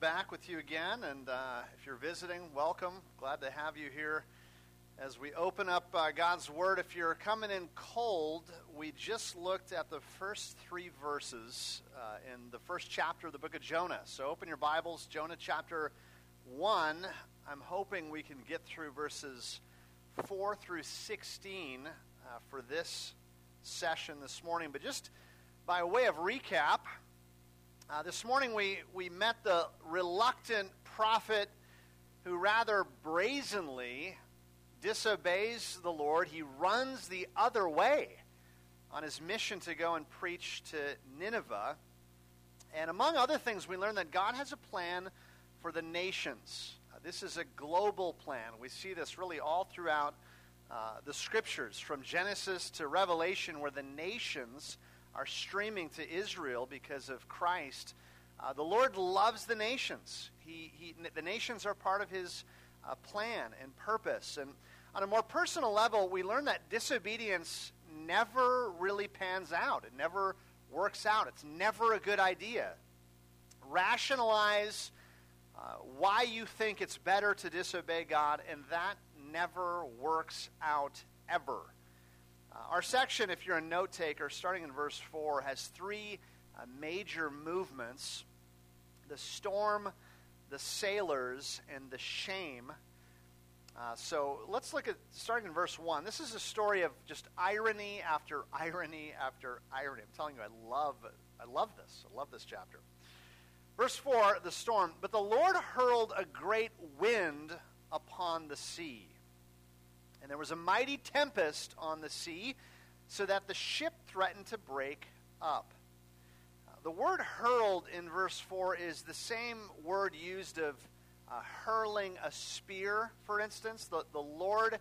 back with you again. And uh, if you're visiting, welcome. Glad to have you here as we open up uh, God's Word. If you're coming in cold, we just looked at the first three verses uh, in the first chapter of the book of Jonah. So open your Bibles, Jonah chapter 1. I'm hoping we can get through verses 4 through 16 uh, for this session this morning. But just by way of recap, uh, this morning we, we met the reluctant prophet who rather brazenly disobeys the Lord. He runs the other way on his mission to go and preach to Nineveh. And among other things, we learn that God has a plan for the nations. Uh, this is a global plan. We see this really all throughout uh, the scriptures, from Genesis to Revelation, where the nations are streaming to Israel because of Christ. Uh, the Lord loves the nations. He, he, the nations are part of His uh, plan and purpose. And on a more personal level, we learn that disobedience never really pans out. It never works out. It's never a good idea. Rationalize uh, why you think it's better to disobey God, and that never works out ever. Uh, our section, if you're a note taker, starting in verse 4, has three uh, major movements the storm, the sailors, and the shame. Uh, so let's look at starting in verse 1. This is a story of just irony after irony after irony. I'm telling you, I love, I love this. I love this chapter. Verse 4, the storm. But the Lord hurled a great wind upon the sea and there was a mighty tempest on the sea, so that the ship threatened to break up. Uh, the word hurled in verse 4 is the same word used of uh, hurling a spear, for instance. The, the Lord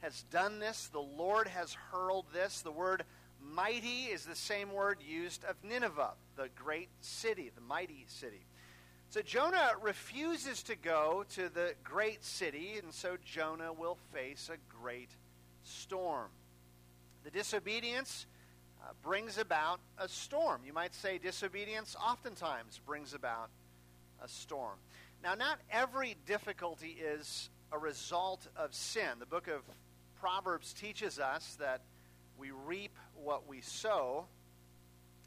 has done this, the Lord has hurled this. The word mighty is the same word used of Nineveh, the great city, the mighty city. So Jonah refuses to go to the great city, and so Jonah will face a great storm. The disobedience uh, brings about a storm. You might say disobedience oftentimes brings about a storm. Now, not every difficulty is a result of sin. The book of Proverbs teaches us that we reap what we sow,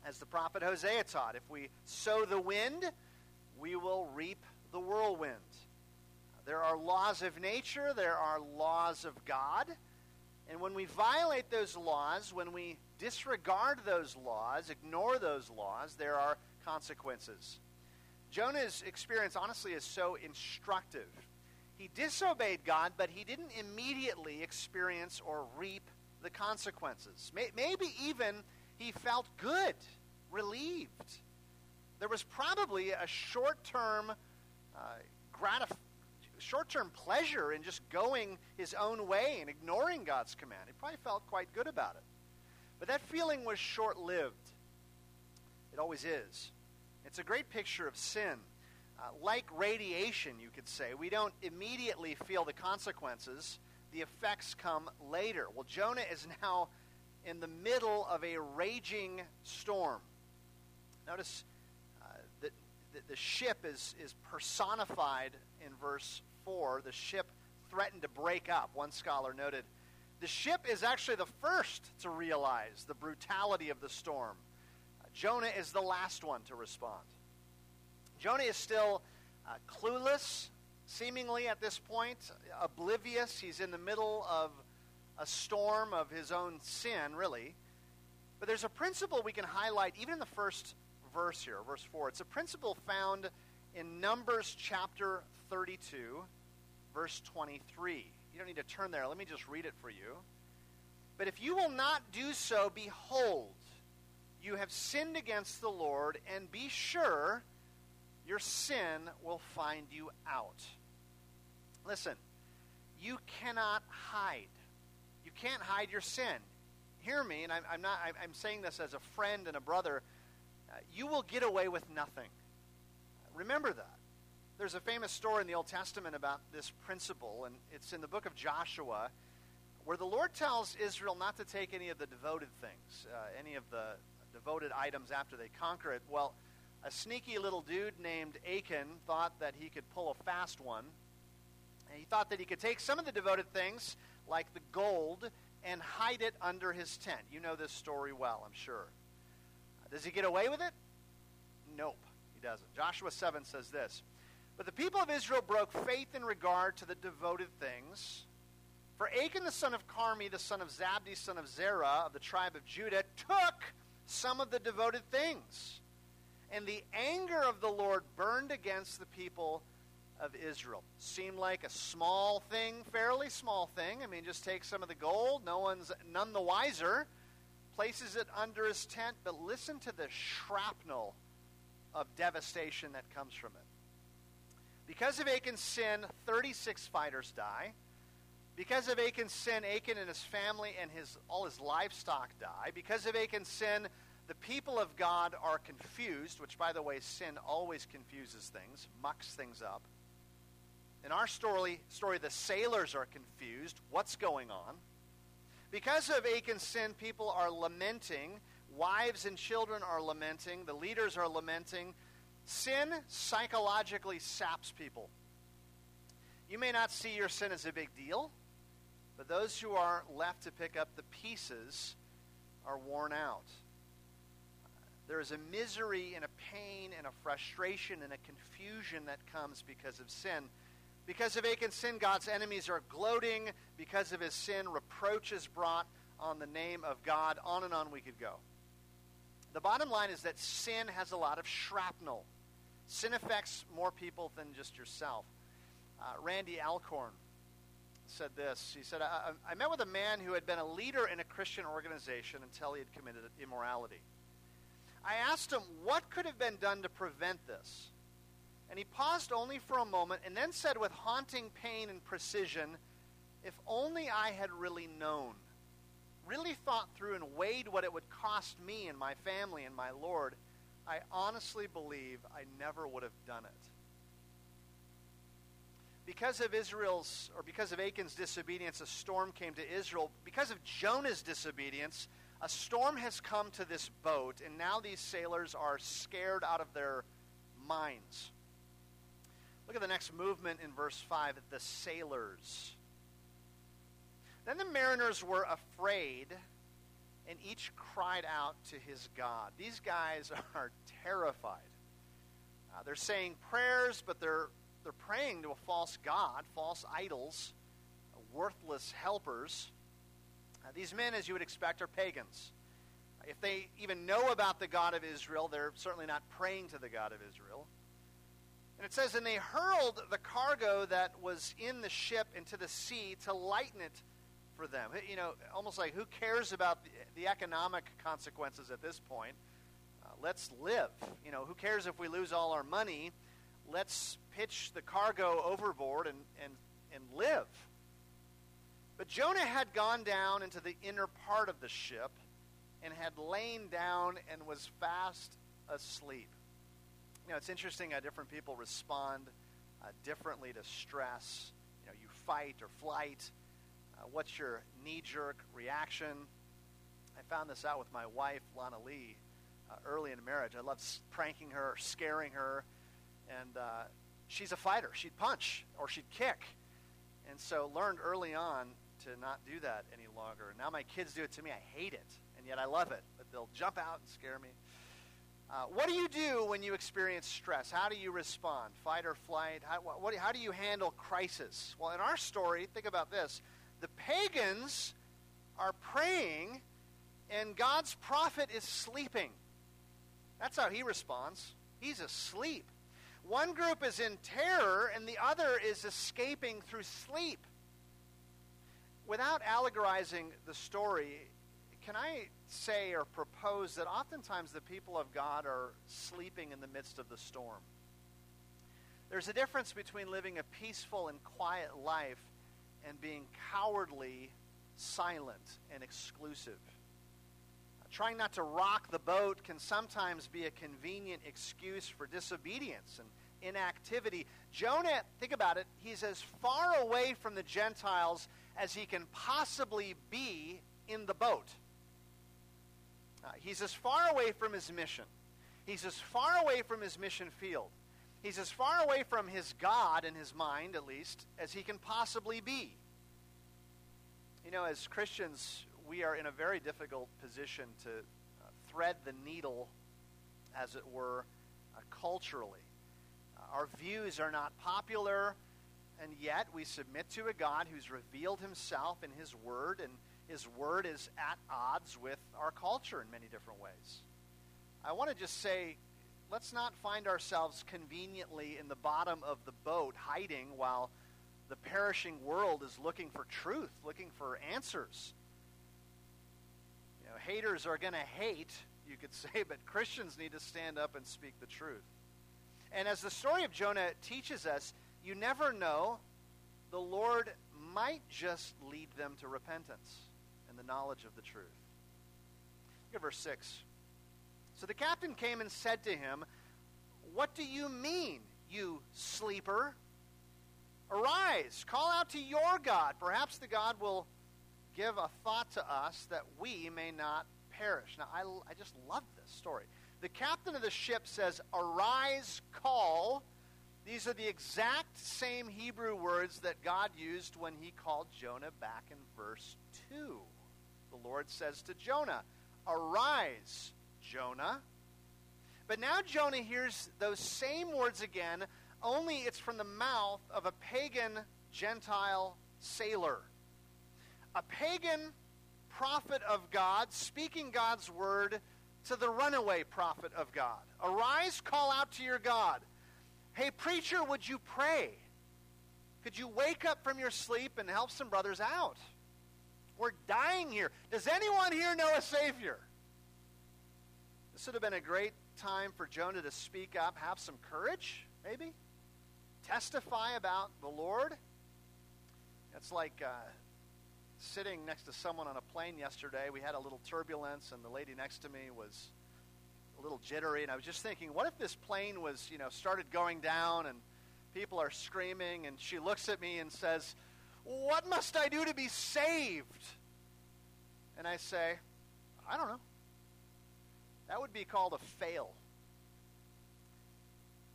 as the prophet Hosea taught. If we sow the wind, we will reap the whirlwind. There are laws of nature, there are laws of God. And when we violate those laws, when we disregard those laws, ignore those laws, there are consequences. Jonah's experience, honestly, is so instructive. He disobeyed God, but he didn't immediately experience or reap the consequences. Maybe even he felt good, relieved there was probably a short-term uh, gratif- short-term pleasure in just going his own way and ignoring God's command. He probably felt quite good about it. But that feeling was short-lived. It always is. It's a great picture of sin. Uh, like radiation, you could say, we don't immediately feel the consequences. The effects come later. Well, Jonah is now in the middle of a raging storm. Notice the, the ship is, is personified in verse 4. The ship threatened to break up. One scholar noted the ship is actually the first to realize the brutality of the storm. Jonah is the last one to respond. Jonah is still uh, clueless, seemingly at this point, oblivious. He's in the middle of a storm of his own sin, really. But there's a principle we can highlight even in the first verse here, verse 4. It's a principle found in Numbers chapter 32, verse 23. You don't need to turn there. Let me just read it for you. But if you will not do so, behold, you have sinned against the Lord, and be sure your sin will find you out. Listen, you cannot hide. You can't hide your sin. Hear me, and I'm, I'm not. I'm saying this as a friend and a brother you will get away with nothing. Remember that. There's a famous story in the Old Testament about this principle, and it's in the book of Joshua, where the Lord tells Israel not to take any of the devoted things, uh, any of the devoted items after they conquer it. Well, A sneaky little dude named Achan thought that he could pull a fast one. And he thought that he could take some of the devoted things, like the gold, and hide it under his tent. You know this story well, I'm sure. Does he get away with it? Nope, he doesn't. Joshua 7 says this But the people of Israel broke faith in regard to the devoted things. For Achan the son of Carmi, the son of Zabdi, son of Zerah, of the tribe of Judah, took some of the devoted things. And the anger of the Lord burned against the people of Israel. Seemed like a small thing, fairly small thing. I mean, just take some of the gold, no one's none the wiser. Places it under his tent, but listen to the shrapnel of devastation that comes from it. Because of Achan's sin, 36 fighters die. Because of Achan's sin, Achan and his family and his all his livestock die. Because of Achan's sin, the people of God are confused, which by the way, sin always confuses things, mucks things up. In our story, story, the sailors are confused. What's going on? Because of Achan's sin, people are lamenting. Wives and children are lamenting. The leaders are lamenting. Sin psychologically saps people. You may not see your sin as a big deal, but those who are left to pick up the pieces are worn out. There is a misery and a pain and a frustration and a confusion that comes because of sin. Because of Achan's sin, God's enemies are gloating. Because of his sin, reproach is brought on the name of God. On and on we could go. The bottom line is that sin has a lot of shrapnel. Sin affects more people than just yourself. Uh, Randy Alcorn said this. He said, I, I met with a man who had been a leader in a Christian organization until he had committed immorality. I asked him what could have been done to prevent this. And he paused only for a moment and then said with haunting pain and precision, If only I had really known, really thought through and weighed what it would cost me and my family and my Lord, I honestly believe I never would have done it. Because of Israel's, or because of Achan's disobedience, a storm came to Israel. Because of Jonah's disobedience, a storm has come to this boat, and now these sailors are scared out of their minds. Look at the next movement in verse 5 the sailors. Then the mariners were afraid, and each cried out to his God. These guys are terrified. Uh, they're saying prayers, but they're, they're praying to a false God, false idols, worthless helpers. Uh, these men, as you would expect, are pagans. If they even know about the God of Israel, they're certainly not praying to the God of Israel. And it says, And they hurled the cargo that was in the ship into the sea to lighten it for them. You know, almost like who cares about the, economic consequences at this point? Uh, let's live. You know, who cares if we lose all our money? Let's pitch the cargo overboard and, and, and live. But Jonah had gone down into the inner part of the ship and had lain down and was fast asleep. You know, it's interesting how different people respond uh, differently to stress. You know, you fight or flight. Uh, what's your knee-jerk reaction? I found this out with my wife, Lana Lee, uh, early in marriage. I loved pranking her, scaring her, and uh, she's a fighter. She'd punch or she'd kick, and so learned early on to not do that any longer. Now my kids do it to me. I hate it, and yet I love it. But they'll jump out and scare me. Uh, what do you do when you experience stress? How do you respond? Fight or flight? How, what, how do you handle crisis? Well, in our story, think about this. The pagans are praying, and God's prophet is sleeping. That's how he responds. He's asleep. One group is in terror, and the other is escaping through sleep. Without allegorizing the story, can I say or propose that oftentimes the people of God are sleeping in the midst of the storm? There's a difference between living a peaceful and quiet life and being cowardly, silent, and exclusive. Trying not to rock the boat can sometimes be a convenient excuse for disobedience and inactivity. Jonah, think about it, he's as far away from the Gentiles as he can possibly be in the boat. Uh, he's as far away from his mission. He's as far away from his mission field. He's as far away from his God, in his mind at least, as he can possibly be. You know, as Christians, we are in a very difficult position to uh, thread the needle, as it were, uh, culturally. Uh, our views are not popular, and yet we submit to a God who's revealed himself in his word, and his word is at odds with our culture in many different ways. I want to just say, let's not find ourselves conveniently in the bottom of the boat hiding while the perishing world is looking for truth, looking for answers. You know, haters are going to hate, you could say, but Christians need to stand up and speak the truth. And as the story of Jonah teaches us, you never know, the Lord might just lead them to repentance knowledge of the truth. Look at verse 6. So the captain came and said to him, What do you mean, you sleeper? Arise, call out to your God. Perhaps the God will give a thought to us that we may not perish. Now, I, I just love this story. The captain of the ship says, Arise, call. These are the exact same Hebrew words that God used when he called Jonah back in verse 2. The Lord says to Jonah, Arise, Jonah. But now Jonah hears those same words again, only it's from the mouth of a pagan Gentile sailor. A pagan prophet of God speaking God's word to the runaway prophet of God. Arise, call out to your God. Hey, preacher, would you pray? Could you wake up from your sleep and help some brothers out? We're dying here. Does anyone here know a Savior? This would have been a great time for Jonah to speak up, have some courage, maybe. Testify about the Lord. It's like uh, sitting next to someone on a plane yesterday. We had a little turbulence, and the lady next to me was a little jittery. And I was just thinking, what if this plane was, you know, started going down and people are screaming, and she looks at me and says, What must I do to be saved? And I say, I don't know. That would be called a fail.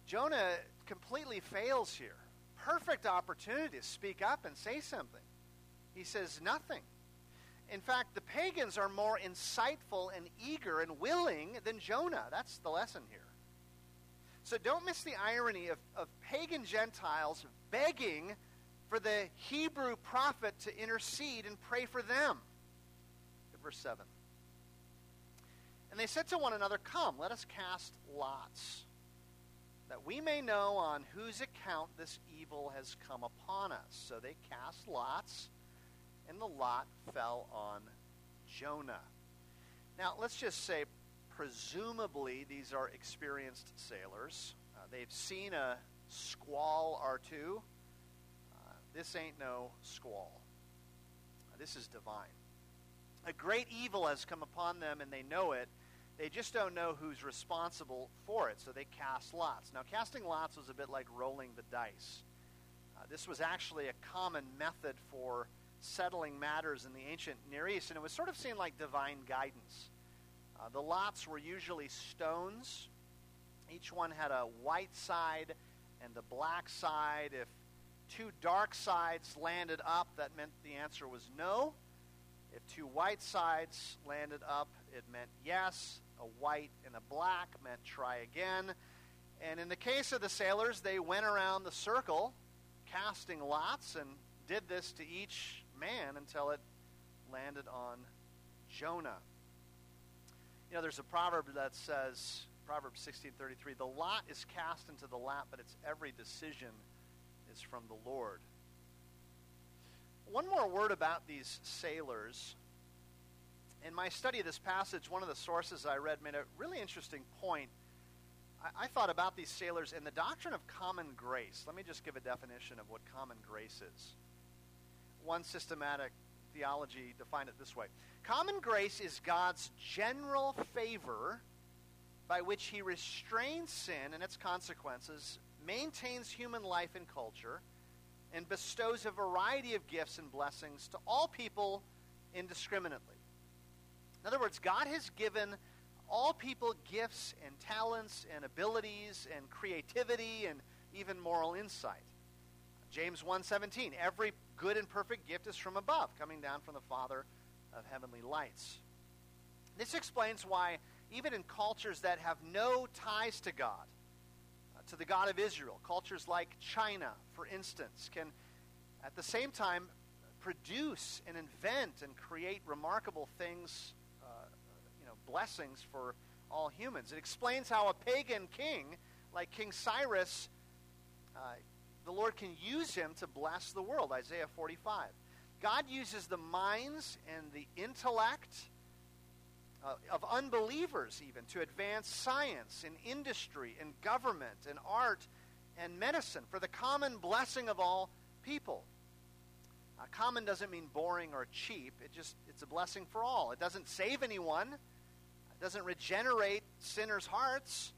Jonah completely fails here. Perfect opportunity to speak up and say something. He says nothing. In fact, the pagans are more insightful and eager and willing than Jonah. That's the lesson here. So don't miss the irony of, of pagan Gentiles begging for the Hebrew prophet to intercede and pray for them. Verse 7. And they said to one another, Come, let us cast lots, that we may know on whose account this evil has come upon us. So they cast lots, and the lot fell on Jonah. Now, let's just say, presumably, these are experienced sailors. Uh, they've seen a squall or two. This ain't no squall. This is divine. A great evil has come upon them, and they know it. They just don't know who's responsible for it, so they cast lots. Now, casting lots was a bit like rolling the dice. Uh, this was actually a common method for settling matters in the ancient Near East, and it was sort of seen like divine guidance. Uh, the lots were usually stones. Each one had a white side and a black side. If two dark sides landed up, that meant the answer was no. If two white sides landed up, it meant yes. A white and a black meant try again. And in the case of the sailors, they went around the circle casting lots and did this to each man until it landed on Jonah. You know, there's a proverb that says, Proverbs 16:33, "The lot is cast into the lap, but its every decision is from the Lord." One more word about these sailors. In my study of this passage, one of the sources I read made a really interesting point. I, I thought about these sailors and the doctrine of common grace. Let me just give a definition of what common grace is. One systematic theology defined it this way Common grace is God's general favor by which he restrains sin and its consequences, maintains human life and culture, and bestows a variety of gifts and blessings to all people indiscriminately. In other words, God has given all people gifts and talents and abilities and creativity and even moral insight. James 1:17 Every good and perfect gift is from above, coming down from the Father of heavenly lights. This explains why even in cultures that have no ties to God, to the God of Israel, cultures like China, for instance, can at the same time produce and invent and create remarkable things, uh, you know, blessings for all humans. It explains how a pagan king, like King Cyrus, uh, the Lord can use him to bless the world. Isaiah 45. God uses the minds and the intellect uh, of unbelievers, even, to advance science and industry and government and art and medicine for the common blessing of all people. Uh, common doesn't mean boring or cheap. It just it's a blessing for all. It doesn't save anyone. It doesn't regenerate sinners' hearts,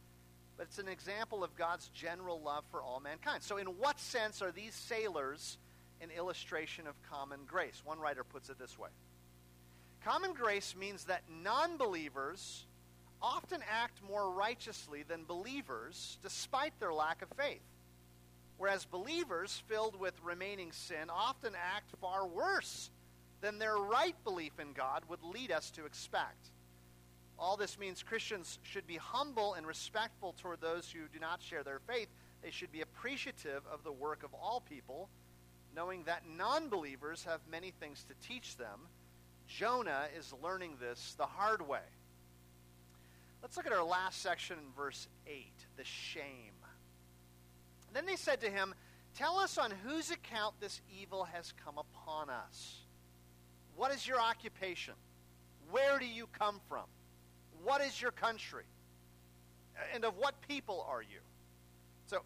but it's an example of God's general love for all mankind. So in what sense are these sailors an illustration of common grace? One writer puts it this way. Common grace means that non-believers often act more righteously than believers despite their lack of faith whereas believers filled with remaining sin often act far worse than their right belief in God would lead us to expect. All this means Christians should be humble and respectful toward those who do not share their faith. They should be appreciative of the work of all people, knowing that non believers have many things to teach them. Jonah is learning this the hard way. Let's look at our last section in verse 8 the shame. Then they said to him, Tell us on whose account this evil has come upon us. What is your occupation? Where do you come from? What is your country? And of what people are you? So,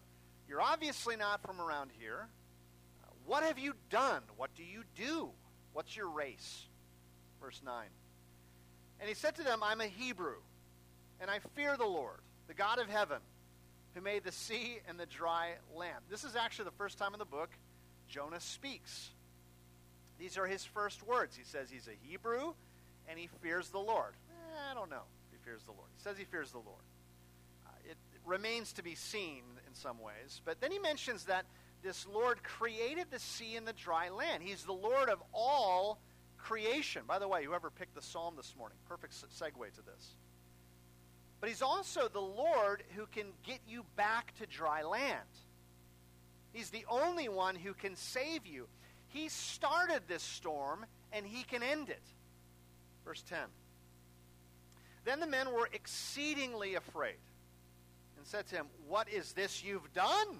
you're obviously not from around here. What have you done? What do you do? What's your race? Verse 9. And he said to them, I'm a Hebrew, and I fear the Lord, the God of heaven who made the sea and the dry land. This is actually the first time in the book Jonah speaks. These are his first words. He says he's a Hebrew and he fears the Lord. Eh, I don't know he fears the Lord. He says he fears the Lord. Uh, it, it remains to be seen in some ways. But then he mentions that this Lord created the sea and the dry land. He's the Lord of all creation. By the way, whoever picked the psalm this morning, perfect segue to this. But he's also the Lord who can get you back to dry land. He's the only one who can save you. He started this storm and he can end it. Verse 10. Then the men were exceedingly afraid and said to him, What is this you've done?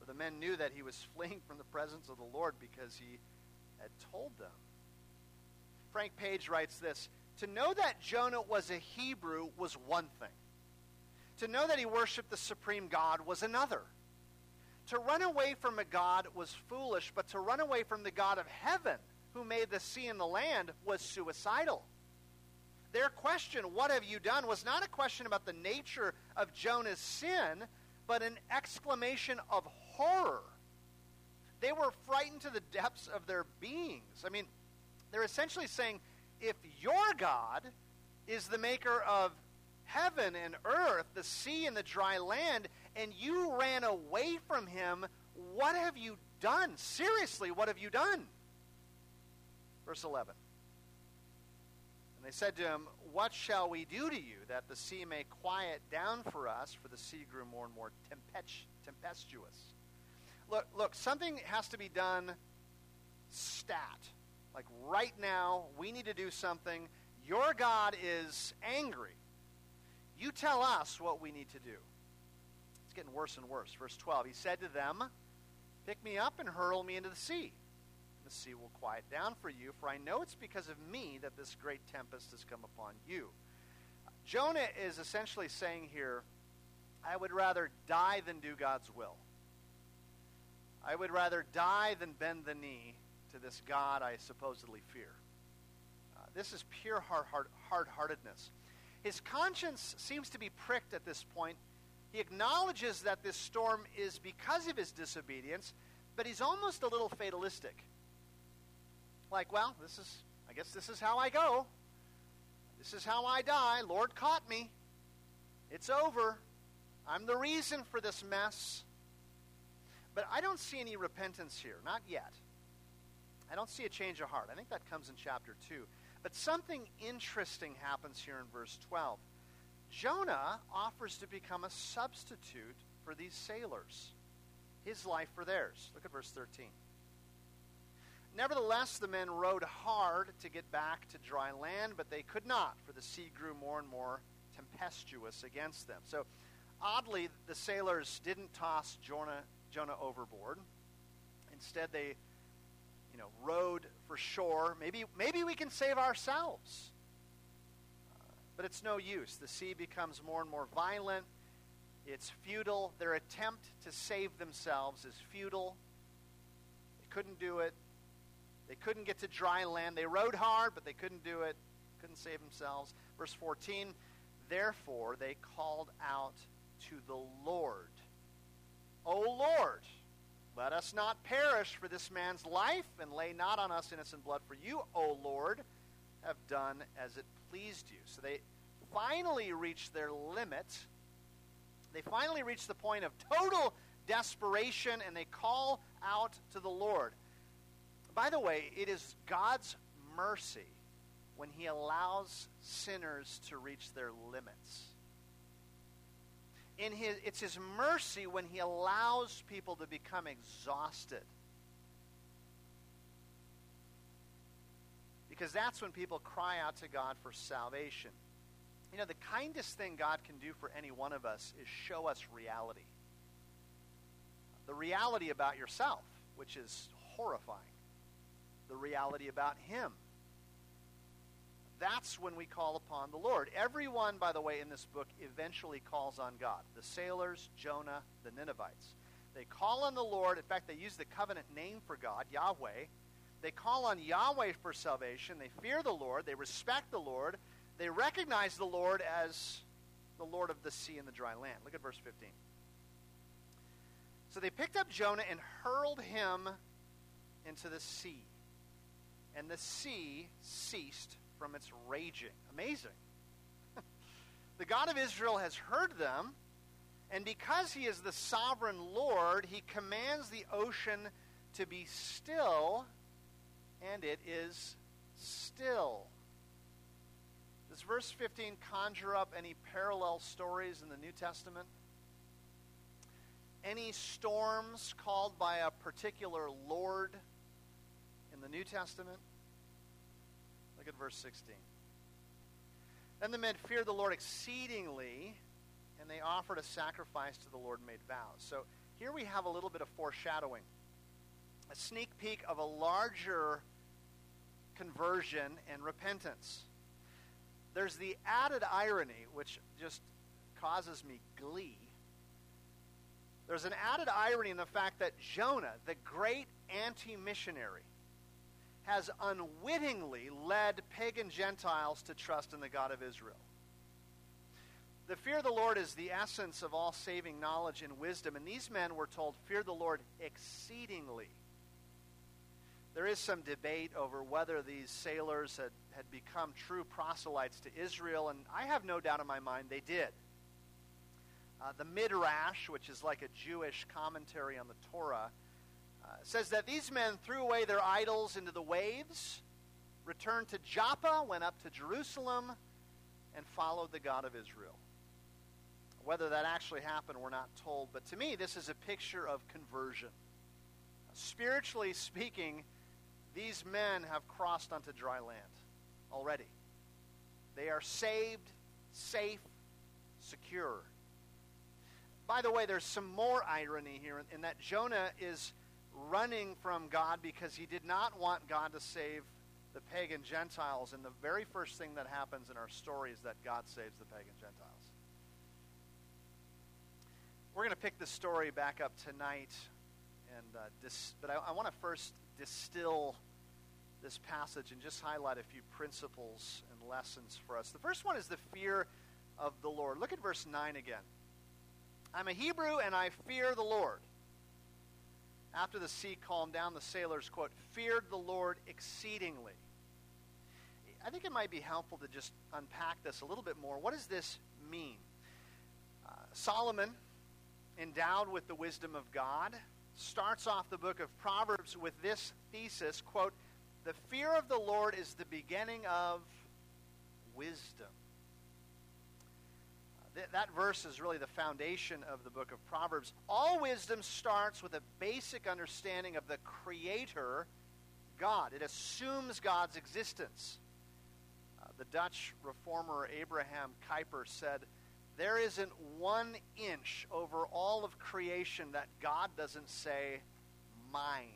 For the men knew that he was fleeing from the presence of the Lord because he had told them. Frank Page writes this to know that Jonah was a Hebrew was one thing. To know that he worshiped the supreme God was another. To run away from a God was foolish, but to run away from the God of heaven, who made the sea and the land, was suicidal. Their question, What have you done? was not a question about the nature of Jonah's sin, but an exclamation of horror. They were frightened to the depths of their beings. I mean, they're essentially saying, if your God is the maker of heaven and earth, the sea and the dry land, and you ran away from him, what have you done? Seriously, what have you done? Verse 11. And they said to him, What shall we do to you that the sea may quiet down for us? For the sea grew more and more tempestuous. Look, look, something has to be done stat. Like right now, we need to do something. Your God is angry. You tell us what we need to do. It's getting worse and worse. Verse 12 He said to them, Pick me up and hurl me into the sea. The sea will quiet down for you, for I know it's because of me that this great tempest has come upon you. Jonah is essentially saying here, I would rather die than do God's will. I would rather die than bend the knee to this God I supposedly fear. Uh, this is pure hard heartedness. His conscience seems to be pricked at this point. He acknowledges that this storm is because of his disobedience, but he's almost a little fatalistic. Like, well, this is, I guess this is how I go. This is how I die. Lord caught me. It's over. I'm the reason for this mess. But I don't see any repentance here, not yet. I don't see a change of heart. I think that comes in chapter 2. But something interesting happens here in verse 12. Jonah offers to become a substitute for these sailors, his life for theirs. Look at verse 13. Nevertheless, the men rowed hard to get back to dry land, but they could not, for the sea grew more and more tempestuous against them. So, oddly, the sailors didn't toss Jonah, Jonah overboard. Instead, they you know, rowed for shore. Maybe, maybe we can save ourselves. But it's no use. The sea becomes more and more violent. It's futile. Their attempt to save themselves is futile. They couldn't do it. They couldn't get to dry land. They rowed hard, but they couldn't do it. Couldn't save themselves. Verse 14 Therefore they called out to the Lord, O Lord, let us not perish for this man's life, and lay not on us innocent blood. For you, O Lord, have done as it pleased you. So they finally reach their limit. They finally reach the point of total desperation, and they call out to the Lord. By the way, it is God's mercy when He allows sinners to reach their limits in his, it's his mercy when he allows people to become exhausted. Because that's when people cry out to God for salvation. You know, the kindest thing God can do for any one of us is show us reality. The reality about yourself, which is horrifying. The reality about Him, that's when we call upon the Lord. Everyone, by the way, in this book eventually calls on God. The sailors, Jonah, the Ninevites. They call on the Lord. In fact, they use the covenant name for God, Yahweh. They call on Yahweh for salvation. They fear the Lord. They respect the Lord. They recognize the Lord as the Lord of the sea and the dry land. Look at verse 15. So they picked up Jonah and hurled him into the sea. And the sea ceased from its raging. Amazing. the God of Israel has heard them, and because he is the sovereign Lord, he commands the ocean to be still, and it is still. Does verse 15 conjure up any parallel stories in the New Testament? Any storms called by a particular Lord in the New Testament? Look at verse 16. Then the men feared the Lord exceedingly, and they offered a sacrifice to the Lord and made vows. So here we have a little bit of foreshadowing, a sneak peek of a larger conversion and repentance. There's the added irony, which just causes me glee. There's an added irony in the fact that Jonah, the great anti missionary, has unwittingly led pagan Gentiles to trust in the God of Israel. The fear of the Lord is the essence of all saving knowledge and wisdom, and these men were told, Fear the Lord exceedingly. There is some debate over whether these sailors had, had become true proselytes to Israel, and I have no doubt in my mind they did. Uh, the Midrash, which is like a Jewish commentary on the Torah, says that these men threw away their idols into the waves, returned to Joppa, went up to Jerusalem, and followed the God of Israel. Whether that actually happened, we're not told, but to me, this is a picture of conversion. Spiritually speaking, these men have crossed onto dry land already. They are saved, safe, secure. By the way, there's some more irony here in that Jonah is running from God because he did not want God to save the pagan Gentiles. And the very first thing that happens in our story is that God saves the pagan Gentiles. We're going to pick this story back up tonight, and uh, dis- but I, I want to first distill this passage and just highlight a few principles and lessons for us. The first one is the fear of the Lord. Look at verse 9 again. I'm a Hebrew and I fear the Lord. After the sea calmed down, the sailors, quote, feared the Lord exceedingly. I think it might be helpful to just unpack this a little bit more. What does this mean? Uh, Solomon, endowed with the wisdom of God, starts off the book of Proverbs with this thesis quote, The fear of the Lord is the beginning of wisdom. Th- that verse is really the foundation of the book of Proverbs. All wisdom starts with a basic understanding of the Creator, God. It assumes God's existence. Uh, the Dutch reformer Abraham Kuyper said, There isn't one inch over all of creation that God doesn't say, mine.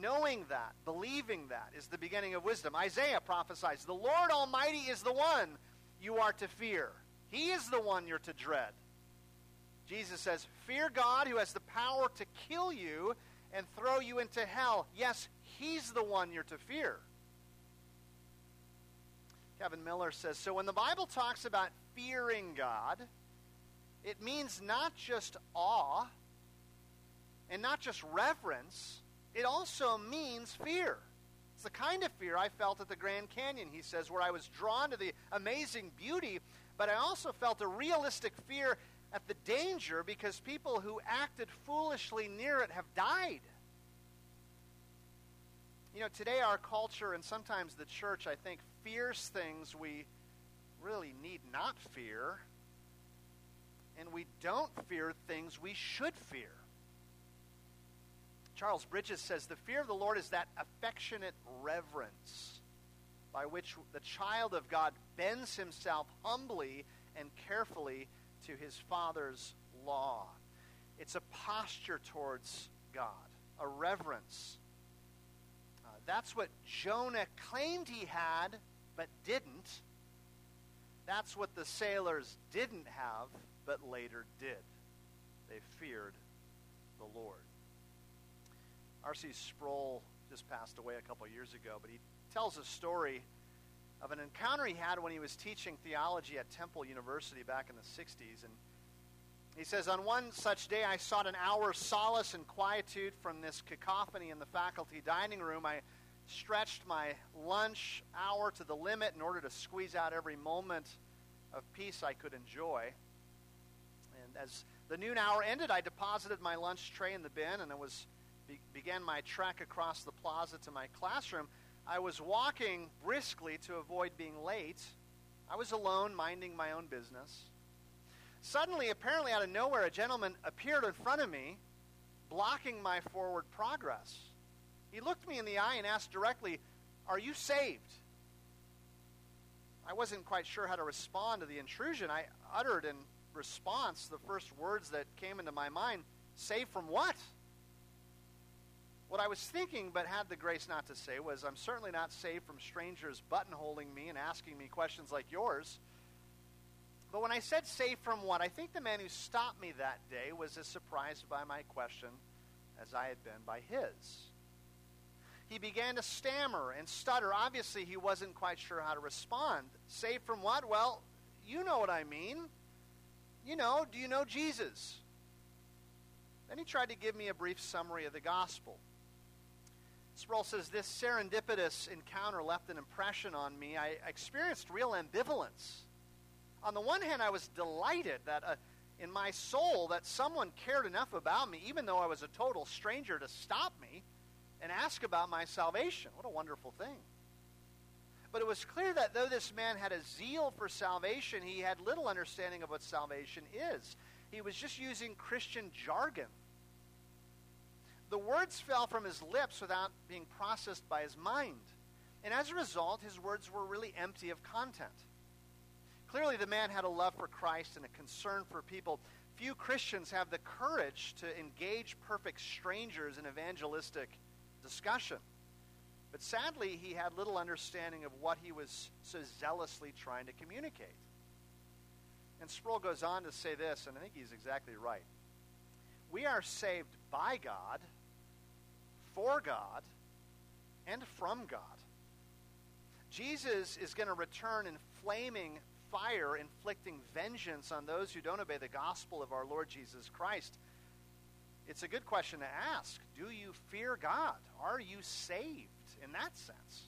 Knowing that, believing that, is the beginning of wisdom. Isaiah prophesies The Lord Almighty is the one you are to fear, He is the one you're to dread. Jesus says, Fear God who has the power to kill you and throw you into hell. Yes, He's the one you're to fear. Kevin Miller says So when the Bible talks about fearing God, it means not just awe and not just reverence it also means fear. It's the kind of fear I felt at the Grand Canyon, he says, where I was drawn to the amazing beauty, but I also felt a realistic fear at the danger because people who acted foolishly near it have died. You know, today our culture and sometimes the church, I think, fears things we really need not fear, and we don't fear things we should fear. Charles Bridges says the fear of the Lord is that affectionate reverence by which the child of God bends himself humbly and carefully to his Father's law. It's a posture towards God, a reverence. Uh, that's what Jonah claimed he had, but didn't. That's what the sailors didn't have, but later did. They feared the Lord. R.C. Sproul just passed away a couple years ago, but he tells a story of an encounter he had when he was teaching theology at Temple University back in the 60s. And he says, On one such day, I sought an hour's solace and quietude from this cacophony in the faculty dining room. I stretched my lunch hour to the limit in order to squeeze out every moment of peace I could enjoy. And as the noon hour ended, I deposited my lunch tray in the bin, and it was be- began my trek across the plaza to my classroom, I was walking briskly to avoid being late. I was alone, minding my own business. Suddenly, apparently out of nowhere, a gentleman appeared in front of me, blocking my forward progress. He looked me in the eye and asked directly, Are you saved? I wasn't quite sure how to respond to the intrusion. I uttered in response the first words that came into my mind Saved from what? What I was thinking, but had the grace not to say, was I'm certainly not saved from strangers buttonholing me and asking me questions like yours. But when I said saved from what, I think the man who stopped me that day was as surprised by my question as I had been by his. He began to stammer and stutter. Obviously, he wasn't quite sure how to respond. Saved from what? Well, you know what I mean. You know, do you know Jesus? Then he tried to give me a brief summary of the gospel. Sproul says, This serendipitous encounter left an impression on me. I experienced real ambivalence. On the one hand, I was delighted that uh, in my soul that someone cared enough about me, even though I was a total stranger, to stop me and ask about my salvation. What a wonderful thing. But it was clear that though this man had a zeal for salvation, he had little understanding of what salvation is. He was just using Christian jargon the words fell from his lips without being processed by his mind. And as a result, his words were really empty of content. Clearly, the man had a love for Christ and a concern for people. Few Christians have the courage to engage perfect strangers in evangelistic discussion. But sadly, he had little understanding of what he was so zealously trying to communicate. And Sproul goes on to say this, and I think he's exactly right. We are saved by God for God and from God. Jesus is going to return in flaming fire, inflicting vengeance on those who don't obey the gospel of our Lord Jesus Christ. It's a good question to ask. Do you fear God? Are you saved? in that sense.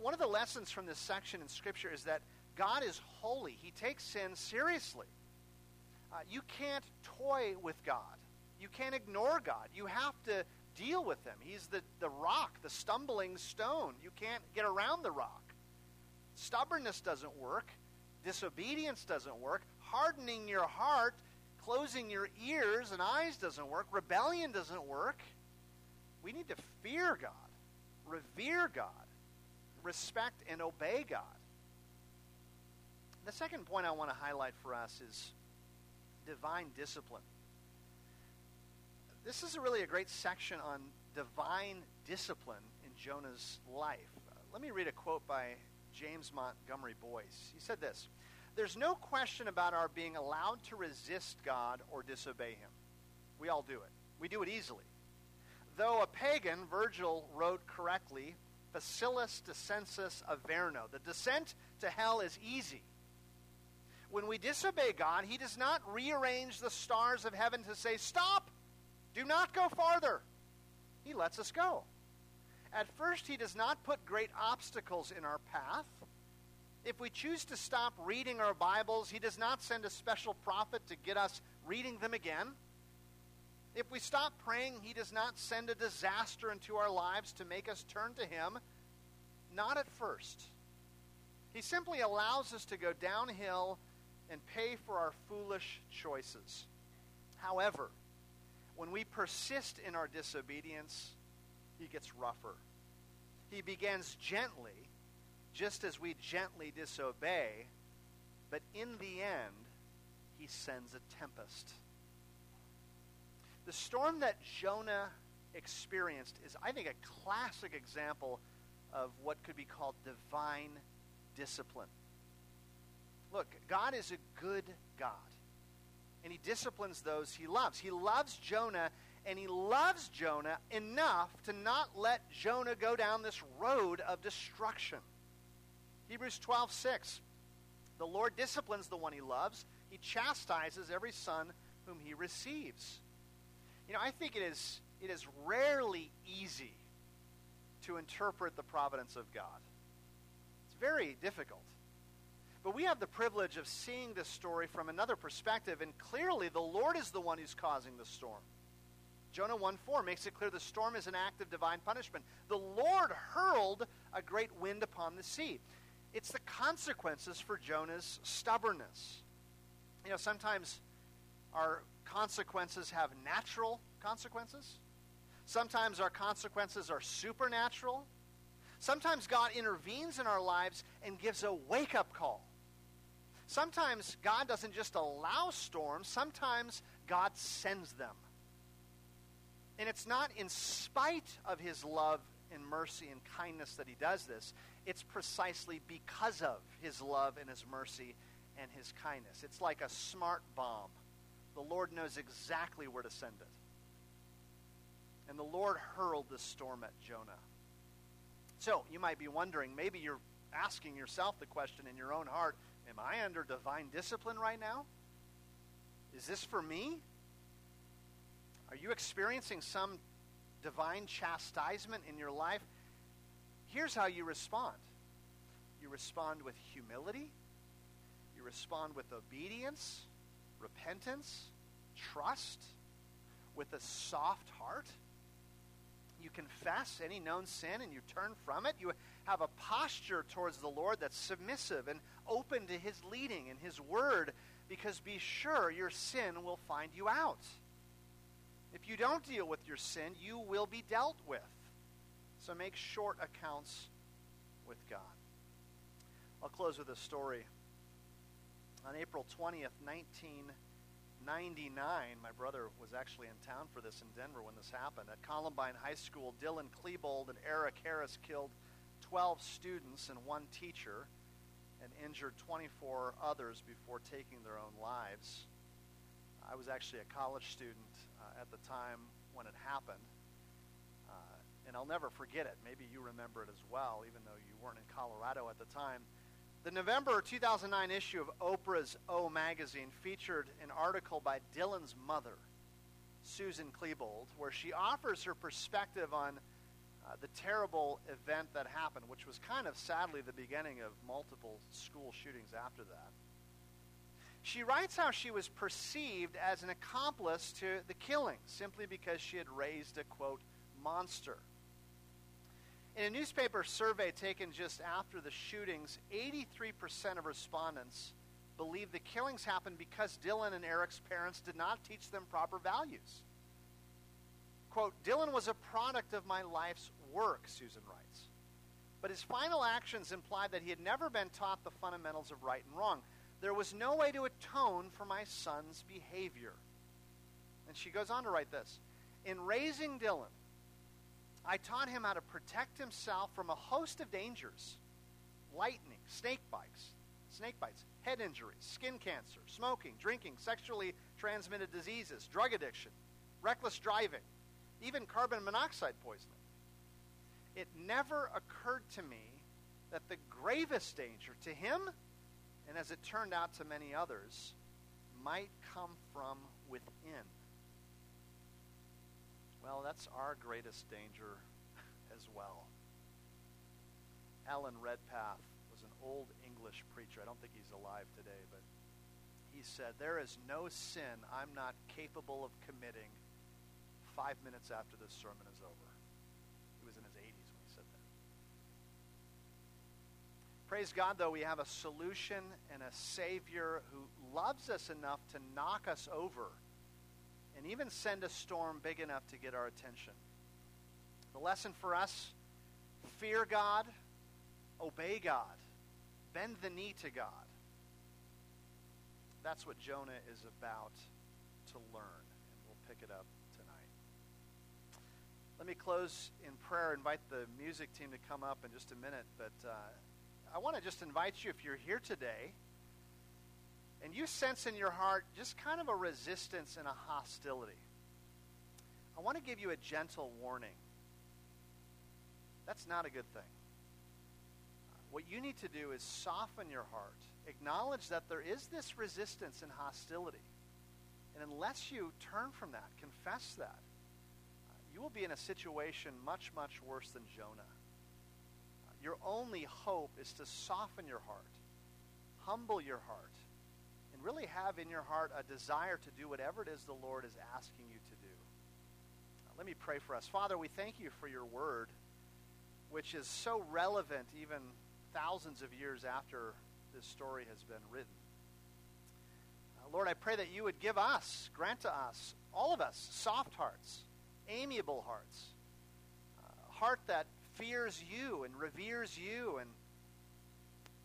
One of the lessons from this section in Scripture is that God is holy, He takes sin seriously. Uh, you can't toy with God. You can't ignore God. You have to deal with Him. He's the, the rock, the stumbling stone. You can't get around the rock. Stubbornness doesn't work. Disobedience doesn't work. Hardening your heart, closing your ears and eyes doesn't work. Rebellion doesn't work. We need to fear God, revere God, respect and obey God. The second point I want to highlight for us is divine discipline. This is really a great section on divine discipline in Jonah's life. Uh, let me read a quote by James Montgomery Boice. He said this There's no question about our being allowed to resist God or disobey Him. We all do it, we do it easily. Though a pagan, Virgil wrote correctly, Facilis descensus averno. The descent to hell is easy. When we disobey God, He does not rearrange the stars of heaven to say, Stop! Do not go farther. He lets us go. At first, He does not put great obstacles in our path. If we choose to stop reading our Bibles, He does not send a special prophet to get us reading them again. If we stop praying, He does not send a disaster into our lives to make us turn to Him. Not at first. He simply allows us to go downhill and pay for our foolish choices. However, when we persist in our disobedience, he gets rougher. He begins gently, just as we gently disobey, but in the end, he sends a tempest. The storm that Jonah experienced is, I think, a classic example of what could be called divine discipline. Look, God is a good God, and He disciplines those He loves. He loves Jonah, and He loves Jonah enough to not let Jonah go down this road of destruction. Hebrews 12 6. The Lord disciplines the one He loves, He chastises every son whom He receives. You know, I think it is, it is rarely easy to interpret the providence of God. It's very difficult. But we have the privilege of seeing this story from another perspective, and clearly the Lord is the one who's causing the storm. Jonah 1 4 makes it clear the storm is an act of divine punishment. The Lord hurled a great wind upon the sea. It's the consequences for Jonah's stubbornness. You know, sometimes our consequences have natural consequences, sometimes our consequences are supernatural. Sometimes God intervenes in our lives and gives a wake up call. Sometimes God doesn't just allow storms, sometimes God sends them. And it's not in spite of his love and mercy and kindness that he does this. It's precisely because of his love and his mercy and his kindness. It's like a smart bomb. The Lord knows exactly where to send it. And the Lord hurled the storm at Jonah. So you might be wondering, maybe you're asking yourself the question in your own heart Am I under divine discipline right now? Is this for me? Are you experiencing some divine chastisement in your life? Here's how you respond you respond with humility, you respond with obedience, repentance, trust, with a soft heart. You confess any known sin and you turn from it. You have a posture towards the Lord that's submissive and open to His leading and His word, because be sure your sin will find you out. If you don't deal with your sin, you will be dealt with. So make short accounts with God. I'll close with a story. On April 20th, 1999, my brother was actually in town for this in Denver when this happened. At Columbine High School, Dylan Klebold and Eric Harris killed 12 students and one teacher and injured 24 others before taking their own lives. I was actually a college student uh, at the time when it happened. Uh, and I'll never forget it. Maybe you remember it as well, even though you weren't in Colorado at the time. The November 2009 issue of Oprah's O magazine featured an article by Dylan's mother, Susan Klebold, where she offers her perspective on uh, the terrible event that happened, which was kind of sadly the beginning of multiple school shootings after that. She writes how she was perceived as an accomplice to the killing simply because she had raised a, quote, monster. In a newspaper survey taken just after the shootings, 83% of respondents believe the killings happened because Dylan and Eric's parents did not teach them proper values. Quote, Dylan was a product of my life's work, Susan writes. But his final actions implied that he had never been taught the fundamentals of right and wrong. There was no way to atone for my son's behavior. And she goes on to write this In raising Dylan, I taught him how to protect himself from a host of dangers lightning, snake bites, snake bites, head injuries, skin cancer, smoking, drinking, sexually transmitted diseases, drug addiction, reckless driving, even carbon monoxide poisoning. It never occurred to me that the gravest danger to him, and as it turned out to many others, might come from within. Well, that's our greatest danger as well. Alan Redpath was an old English preacher. I don't think he's alive today, but he said, There is no sin I'm not capable of committing five minutes after this sermon is over. He was in his 80s when he said that. Praise God, though, we have a solution and a Savior who loves us enough to knock us over and even send a storm big enough to get our attention. The lesson for us fear God, obey God, bend the knee to God. That's what Jonah is about to learn, and we'll pick it up tonight. Let me close in prayer, invite the music team to come up in just a minute, but uh, I want to just invite you, if you're here today, and you sense in your heart just kind of a resistance and a hostility, I want to give you a gentle warning. That's not a good thing. What you need to do is soften your heart, acknowledge that there is this resistance and hostility. And unless you turn from that, confess that, uh, you will be in a situation much, much worse than Jonah. Uh, your only hope is to soften your heart, humble your heart, and really have in your heart a desire to do whatever it is the Lord is asking you to do. Now, let me pray for us. Father, we thank you for your word, which is so relevant even thousands of years after this story has been written. Uh, Lord, I pray that you would give us, grant to us, all of us, soft hearts, amiable hearts, a heart that fears you and reveres you, and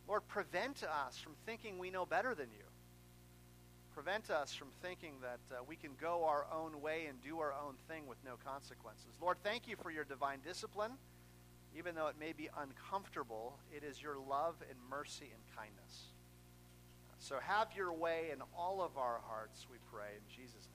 Lord, prevent us from thinking we know better than you prevent us from thinking that uh, we can go our own way and do our own thing with no consequences. Lord, thank you for your divine discipline. Even though it may be uncomfortable, it is your love and mercy and kindness. So have your way in all of our hearts, we pray, in Jesus' name.